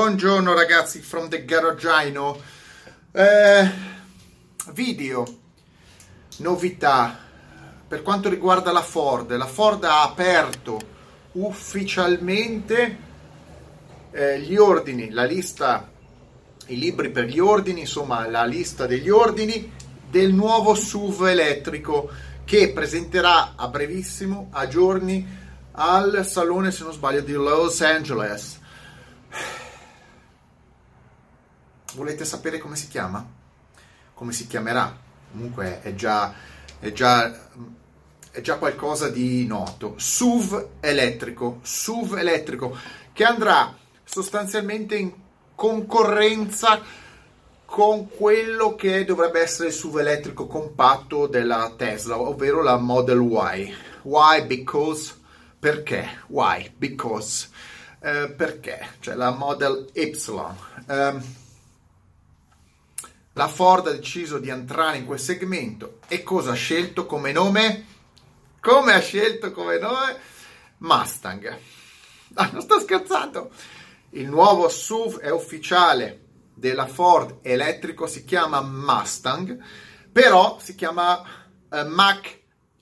Buongiorno ragazzi from the Garageino. Eh, video, novità per quanto riguarda la Ford. La Ford ha aperto ufficialmente eh, gli ordini, la lista, i libri per gli ordini, insomma la lista degli ordini del nuovo SUV elettrico che presenterà a brevissimo, a giorni, al salone, se non sbaglio, di Los Angeles Volete sapere come si chiama? Come si chiamerà? Comunque è già, è già, è già qualcosa di noto. SUV elettrico, SUV elettrico che andrà sostanzialmente in concorrenza con quello che dovrebbe essere il SUV elettrico compatto della Tesla, ovvero la Model Y. Why? Because. Perché? Why? Because. Uh, perché? Cioè la Model Y. Um, la Ford ha deciso di entrare in quel segmento e cosa ha scelto come nome? Come ha scelto come nome? Mustang. Ah, non sto scherzando. Il nuovo SUV è ufficiale della Ford elettrico, si chiama Mustang, però si chiama uh, Mach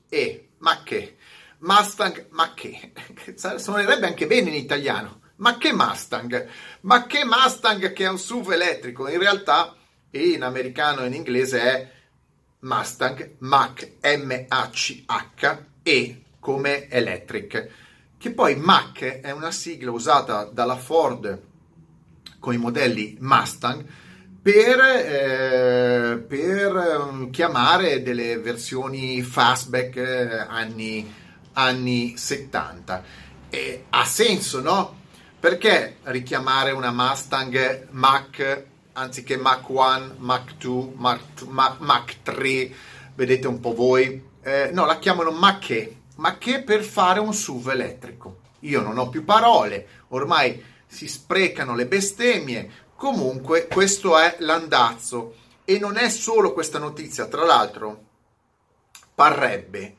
E. Mach E. Mustang Mach E. Suonerebbe anche bene in italiano. Ma che Mustang? Ma che Mustang che è un SUV elettrico? In realtà e in americano e in inglese è Mustang, Mach, M-A-C-H e come Electric, che poi Mach è una sigla usata dalla Ford con i modelli Mustang per, eh, per um, chiamare delle versioni fastback eh, anni, anni 70. E ha senso, no? Perché richiamare una Mustang Mach anziché Mach 1, Mach 2, Mach, Mach, Mach 3, vedete un po' voi. Eh, no, la chiamano Mach Mach per fare un SUV elettrico. Io non ho più parole, ormai si sprecano le bestemmie. Comunque, questo è l'andazzo. E non è solo questa notizia, tra l'altro, parrebbe,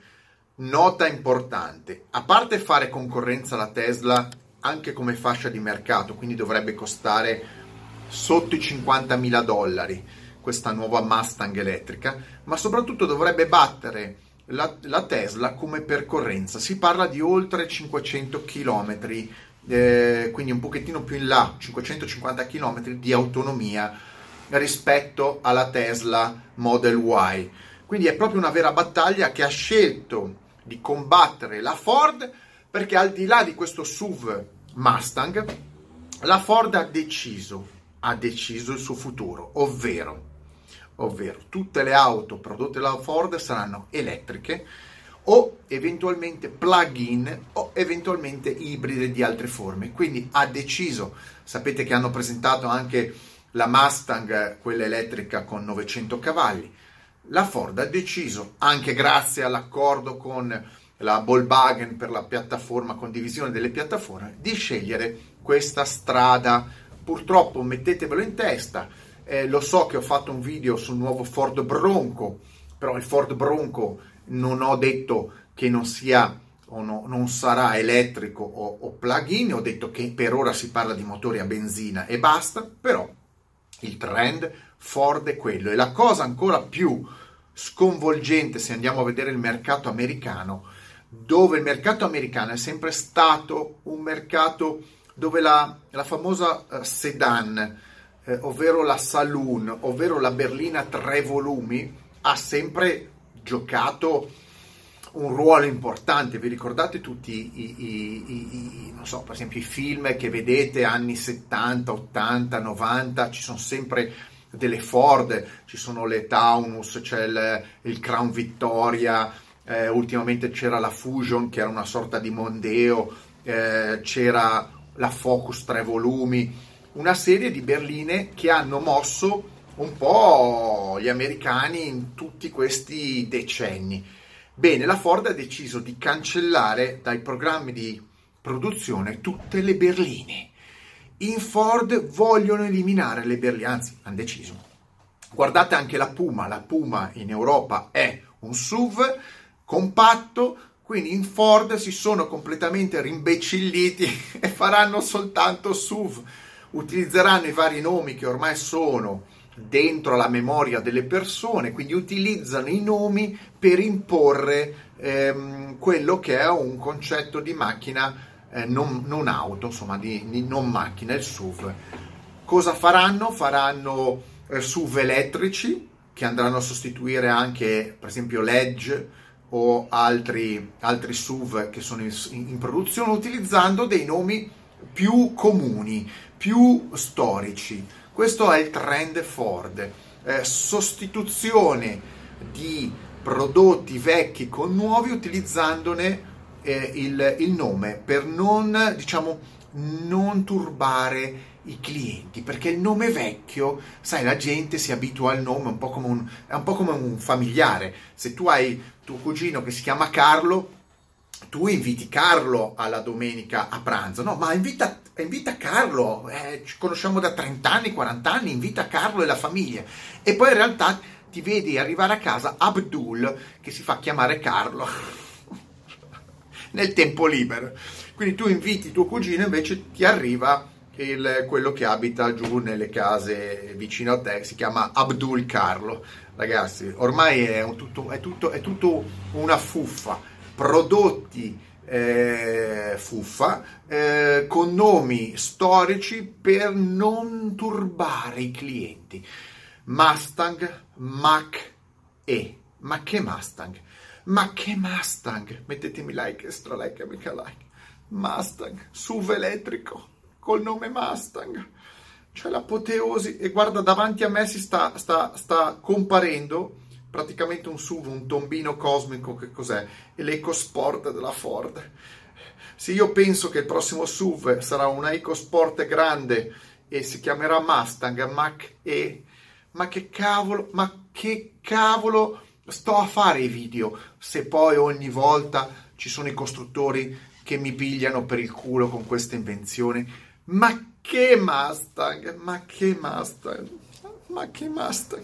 nota importante, a parte fare concorrenza alla Tesla anche come fascia di mercato, quindi dovrebbe costare sotto i 50.000 dollari questa nuova Mustang elettrica, ma soprattutto dovrebbe battere la, la Tesla come percorrenza. Si parla di oltre 500 km, eh, quindi un pochettino più in là, 550 km di autonomia rispetto alla Tesla Model Y. Quindi è proprio una vera battaglia che ha scelto di combattere la Ford perché al di là di questo SUV Mustang, la Ford ha deciso ha deciso il suo futuro, ovvero, ovvero tutte le auto prodotte dalla Ford saranno elettriche o eventualmente plug-in o eventualmente ibride di altre forme. Quindi ha deciso, sapete che hanno presentato anche la Mustang, quella elettrica con 900 cavalli. La Ford ha deciso, anche grazie all'accordo con la Volkswagen per la piattaforma condivisione delle piattaforme, di scegliere questa strada purtroppo mettetevelo in testa, eh, lo so che ho fatto un video sul nuovo Ford Bronco, però il Ford Bronco non ho detto che non sia o no, non sarà elettrico o, o plug-in, ho detto che per ora si parla di motori a benzina e basta, però il trend Ford è quello. E la cosa ancora più sconvolgente se andiamo a vedere il mercato americano, dove il mercato americano è sempre stato un mercato dove la, la famosa uh, sedan, eh, ovvero la saloon, ovvero la berlina tre volumi, ha sempre giocato un ruolo importante. Vi ricordate tutti i, i, i, i, so, per esempio i film che vedete anni 70, 80, 90, ci sono sempre delle Ford, ci sono le Taunus, c'è il, il Crown Victoria, eh, ultimamente c'era la Fusion che era una sorta di Mondeo, eh, c'era la Focus tre volumi, una serie di berline che hanno mosso un po' gli americani in tutti questi decenni. Bene, la Ford ha deciso di cancellare dai programmi di produzione tutte le berline. In Ford vogliono eliminare le berline, anzi, hanno deciso. Guardate anche la Puma, la Puma in Europa è un SUV compatto quindi in Ford si sono completamente rimbecilliti e faranno soltanto SUV. utilizzeranno i vari nomi che ormai sono dentro la memoria delle persone, quindi utilizzano i nomi per imporre ehm, quello che è un concetto di macchina eh, non, non, auto, insomma di, di, non macchina, il SUV. Cosa faranno? Faranno eh, SUV elettrici che andranno a sostituire anche per esempio l'Edge o altri, altri SUV che sono in, in produzione utilizzando dei nomi più comuni, più storici. Questo è il trend Ford, eh, sostituzione di prodotti vecchi con nuovi utilizzandone eh, il, il, nome per non, diciamo, non turbare i clienti, perché il nome vecchio, sai, la gente si abitua al nome, un po' come un, è un po' come un familiare. Se tu hai tuo cugino che si chiama Carlo, tu inviti Carlo alla domenica a pranzo, no, ma invita, invita Carlo, eh, ci conosciamo da 30 anni, 40 anni, invita Carlo e la famiglia. E poi in realtà ti vedi arrivare a casa Abdul, che si fa chiamare Carlo, nel tempo libero. Quindi tu inviti tuo cugino, invece ti arriva il, quello che abita giù nelle case vicino a te, si chiama Abdul Carlo. Ragazzi, ormai è, un tutto, è, tutto, è tutto una fuffa. Prodotti eh, fuffa eh, con nomi storici per non turbare i clienti. Mustang Mach E. Ma che Mustang? Ma che Mustang? Mettetemi like, extra like, mica like. Mustang, SUV elettrico col nome Mustang. C'è l'apoteosi e guarda davanti a me si sta, sta, sta comparendo praticamente un SUV, un tombino cosmico, che cos'è? E l'EcoSport della Ford. Se io penso che il prossimo SUV sarà una EcoSport grande e si chiamerà Mustang Mach E, ma che cavolo, ma che cavolo sto a fare i video se poi ogni volta ci sono i costruttori che mi pigliano per il culo con queste invenzioni? Ma che Mustang? Ma che Mustang? Ma che Mustang?